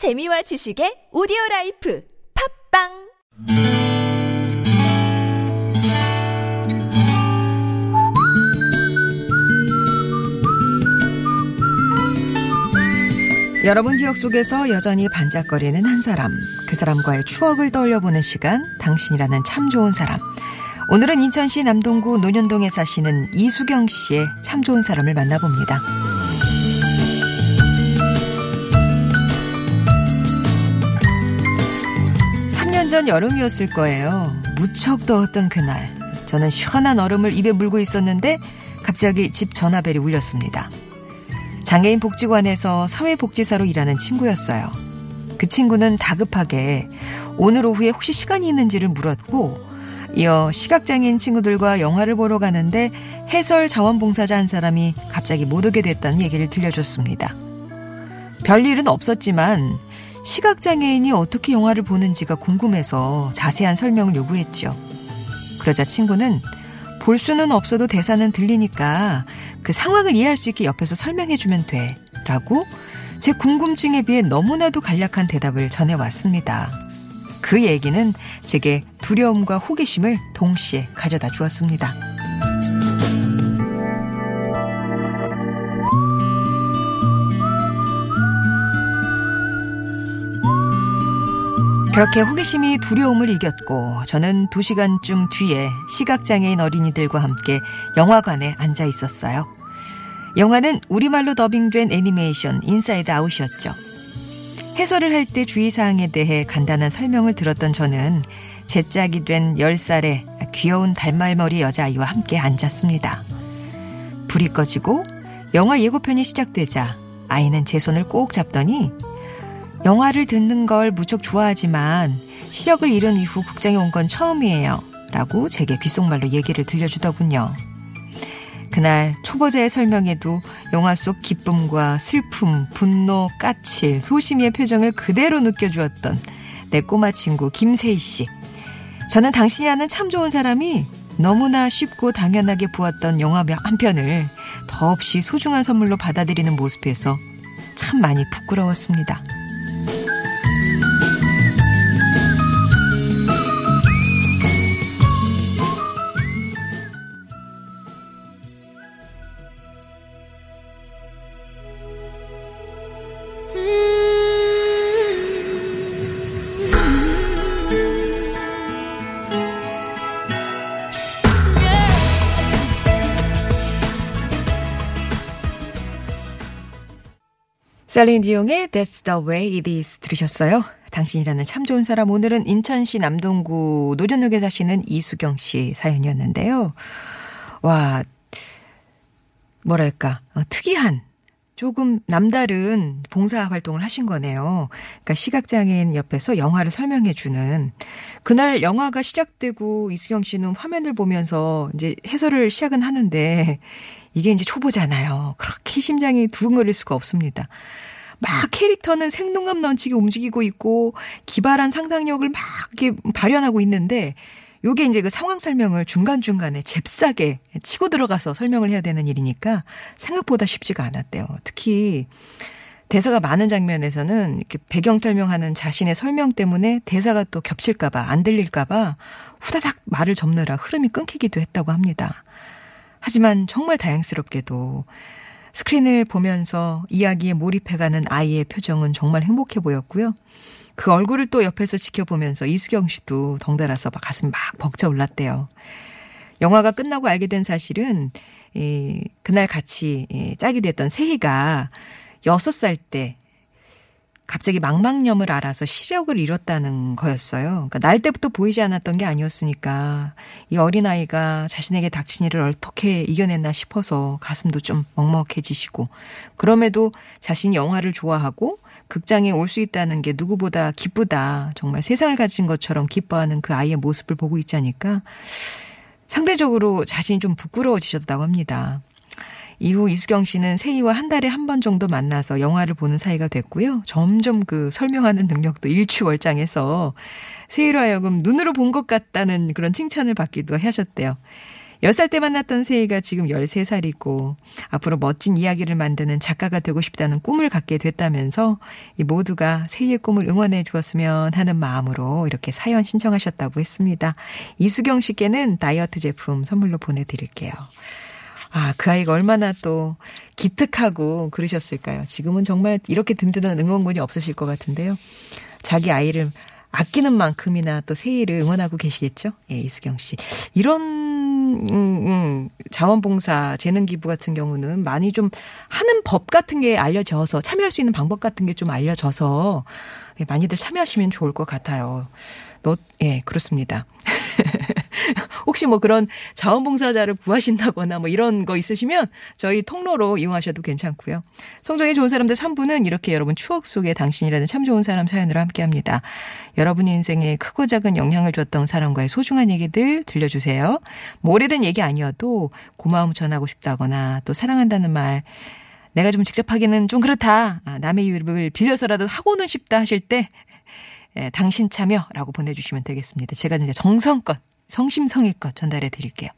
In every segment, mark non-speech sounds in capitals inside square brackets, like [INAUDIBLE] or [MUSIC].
재미와 지식의 오디오 life 팟빵 여러분 기억 속에서 여전히 반짝거리는 한 사람, 그 사람과의 추억을 떠올려보는 시간, 당신이라는 참 좋은 사람. 오늘은 인천시 남동구 논현동에 사시는 이수경 씨의 참 좋은 사람을 만나봅니다. 전 여름이었을 거예요. 무척 더웠던 그날. 저는 시원한 얼음을 입에 물고 있었는데 갑자기 집 전화벨이 울렸습니다. 장애인 복지관에서 사회복지사로 일하는 친구였어요. 그 친구는 다급하게 오늘 오후에 혹시 시간이 있는지를 물었고 이어 시각장애인 친구들과 영화를 보러 가는데 해설 자원봉사자 한 사람이 갑자기 못 오게 됐다는 얘기를 들려줬습니다. 별일은 없었지만 시각장애인이 어떻게 영화를 보는지가 궁금해서 자세한 설명을 요구했죠. 그러자 친구는 볼 수는 없어도 대사는 들리니까 그 상황을 이해할 수 있게 옆에서 설명해주면 돼. 라고 제 궁금증에 비해 너무나도 간략한 대답을 전해왔습니다. 그 얘기는 제게 두려움과 호기심을 동시에 가져다 주었습니다. 그렇게 호기심이 두려움을 이겼고 저는 두 시간쯤 뒤에 시각장애인 어린이들과 함께 영화관에 앉아 있었어요. 영화는 우리말로 더빙된 애니메이션 인사이드 아웃이었죠. 해설을 할 때 주의사항에 대해 간단한 설명을 들었던 저는 제 짝이 된 10살의 귀여운 단발머리 여자아이와 함께 앉았습니다. 불이 꺼지고 영화 예고편이 시작되자 아이는 제 손을 꼭 잡더니 영화를 듣는 걸 무척 좋아하지만 시력을 잃은 이후 극장에 온 건 처음이에요. 라고 제게 귓속말로 얘기를 들려주더군요. 그날 초보자의 설명에도 영화 속 기쁨과 슬픔, 분노, 까칠, 소심이의 표정을 그대로 느껴주었던 내 꼬마 친구 김세희 씨. 저는 당신이라는 참 좋은 사람이 너무나 쉽고 당연하게 보았던 영화 한 편을 더없이 소중한 선물로 받아들이는 모습에서 참 많이 부끄러웠습니다. 셀린 디용의 That's the way it is 들으셨어요? 당신이라는 참 좋은 사람 오늘은 인천시 남동구 노전역에 사시는 이수경 씨 사연이었는데요. 와 뭐랄까 어, 특이한 조금 남다른 봉사 활동을 하신 거네요. 그러니까 시각장애인 옆에서 영화를 설명해 주는 그날 영화가 시작되고 이수경 씨는 화면을 보면서 이제 해설을 시작은 하는데 이게 이제 초보잖아요. 그렇게 심장이 두근거릴 수가 없습니다. 막 캐릭터는 생동감 넘치게 움직이고 있고 기발한 상상력을 막 이렇게 발현하고 있는데 요게 이제 그 상황 설명을 중간중간에 잽싸게 치고 들어가서 설명을 해야 되는 일이니까 생각보다 쉽지가 않았대요. 특히 대사가 많은 장면에서는 이렇게 배경 설명하는 자신의 설명 때문에 대사가 또 겹칠까봐 안 들릴까봐 후다닥 말을 접느라 흐름이 끊기기도 했다고 합니다. 하지만 정말 다행스럽게도 스크린을 보면서 이야기에 몰입해가는 아이의 표정은 정말 행복해 보였고요. 그 얼굴을 또 옆에서 지켜보면서 이수경 씨도 덩달아서 막 가슴이 막 벅차 올랐대요. 영화가 끝나고 알게 된 사실은 이 그날 같이 짝이 됐던 세희가 6살 때 갑자기 망망염을 알아서 시력을 잃었다는 거였어요. 그러니까 날 때부터 보이지 않았던 게 아니었으니까 이 어린아이가 자신에게 닥친 일을 어떻게 이겨냈나 싶어서 가슴도 좀 먹먹해지시고 그럼에도 자신이 영화를 좋아하고 극장에 올 수 있다는 게 누구보다 기쁘다. 정말 세상을 가진 것처럼 기뻐하는 그 아이의 모습을 보고 있자니까 상대적으로 자신이 좀 부끄러워지셨다고 합니다. 이후 이수경 씨는 세희와 한 달에 한 번 정도 만나서 영화를 보는 사이가 됐고요. 점점 그 설명하는 능력도 일취월장해서 세희로 하여금 눈으로 본 것 같다는 그런 칭찬을 받기도 하셨대요. 10살 때 만났던 세희가 지금 13살이고 앞으로 멋진 이야기를 만드는 작가가 되고 싶다는 꿈을 갖게 됐다면서 이 모두가 세희의 꿈을 응원해 주었으면 하는 마음으로 이렇게 사연 신청하셨다고 했습니다. 이수경 씨께는 다이어트 제품 선물로 보내드릴게요. 아, 그 아이가 얼마나 또 기특하고 그러셨을까요? 지금은 정말 이렇게 든든한 응원군이 없으실 것 같은데요. 자기 아이를 아끼는 만큼이나 또 세일을 응원하고 계시겠죠? 예, 이수경 씨. 이런 음, 음, 자원봉사, 재능 기부 같은 경우는 많이 좀 하는 법 같은 게 알려져서 참여할 수 있는 방법 같은 게 좀 알려져서 예, 많이들 참여하시면 좋을 것 같아요. 너, 예, 그렇습니다. [LAUGHS] [LAUGHS] 혹시 뭐 그런 자원봉사자를 구하신다거나 뭐 이런 거 있으시면 저희 통로로 이용하셔도 괜찮고요. 성적이 좋은 사람들 3부는 이렇게 여러분 추억 속에 당신이라는 참 좋은 사람 사연으로 함께 합니다. 여러분 인생에 크고 작은 영향을 줬던 사람과의 소중한 얘기들 들려주세요. 뭐 오래된 얘기 아니어도 고마움 전하고 싶다거나 또 사랑한다는 말 내가 좀 직접 하기는 좀 그렇다. 아, 남의 이름을 빌려서라도 하고는 싶다 하실 때 예, 당신 참여라고 보내주시면 되겠습니다. 제가 이제 정성껏 성심성의껏 전달해 드릴게요.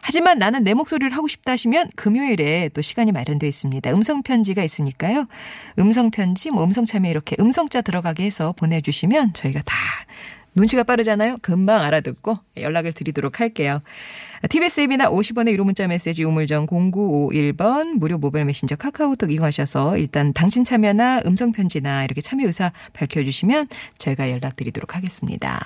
하지만 나는 내 목소리를 하고 싶다 하시면 금요일에 또 시간이 마련되어 있습니다. 음성 편지가 있으니까요. 음성 편지, 뭐 음성 참여 이렇게 음성자 들어가게 해서 보내주시면 저희가 다 눈치가 빠르잖아요. 금방 알아듣고 연락을 드리도록 할게요. TBS 앱이나 50원의 유료 문자 메시지 우물정 0951번 무료 모바일 메신저 카카오톡 이용하셔서 일단 당신 참여나 음성 편지나 이렇게 참여 의사 밝혀주시면 저희가 연락드리도록 하겠습니다.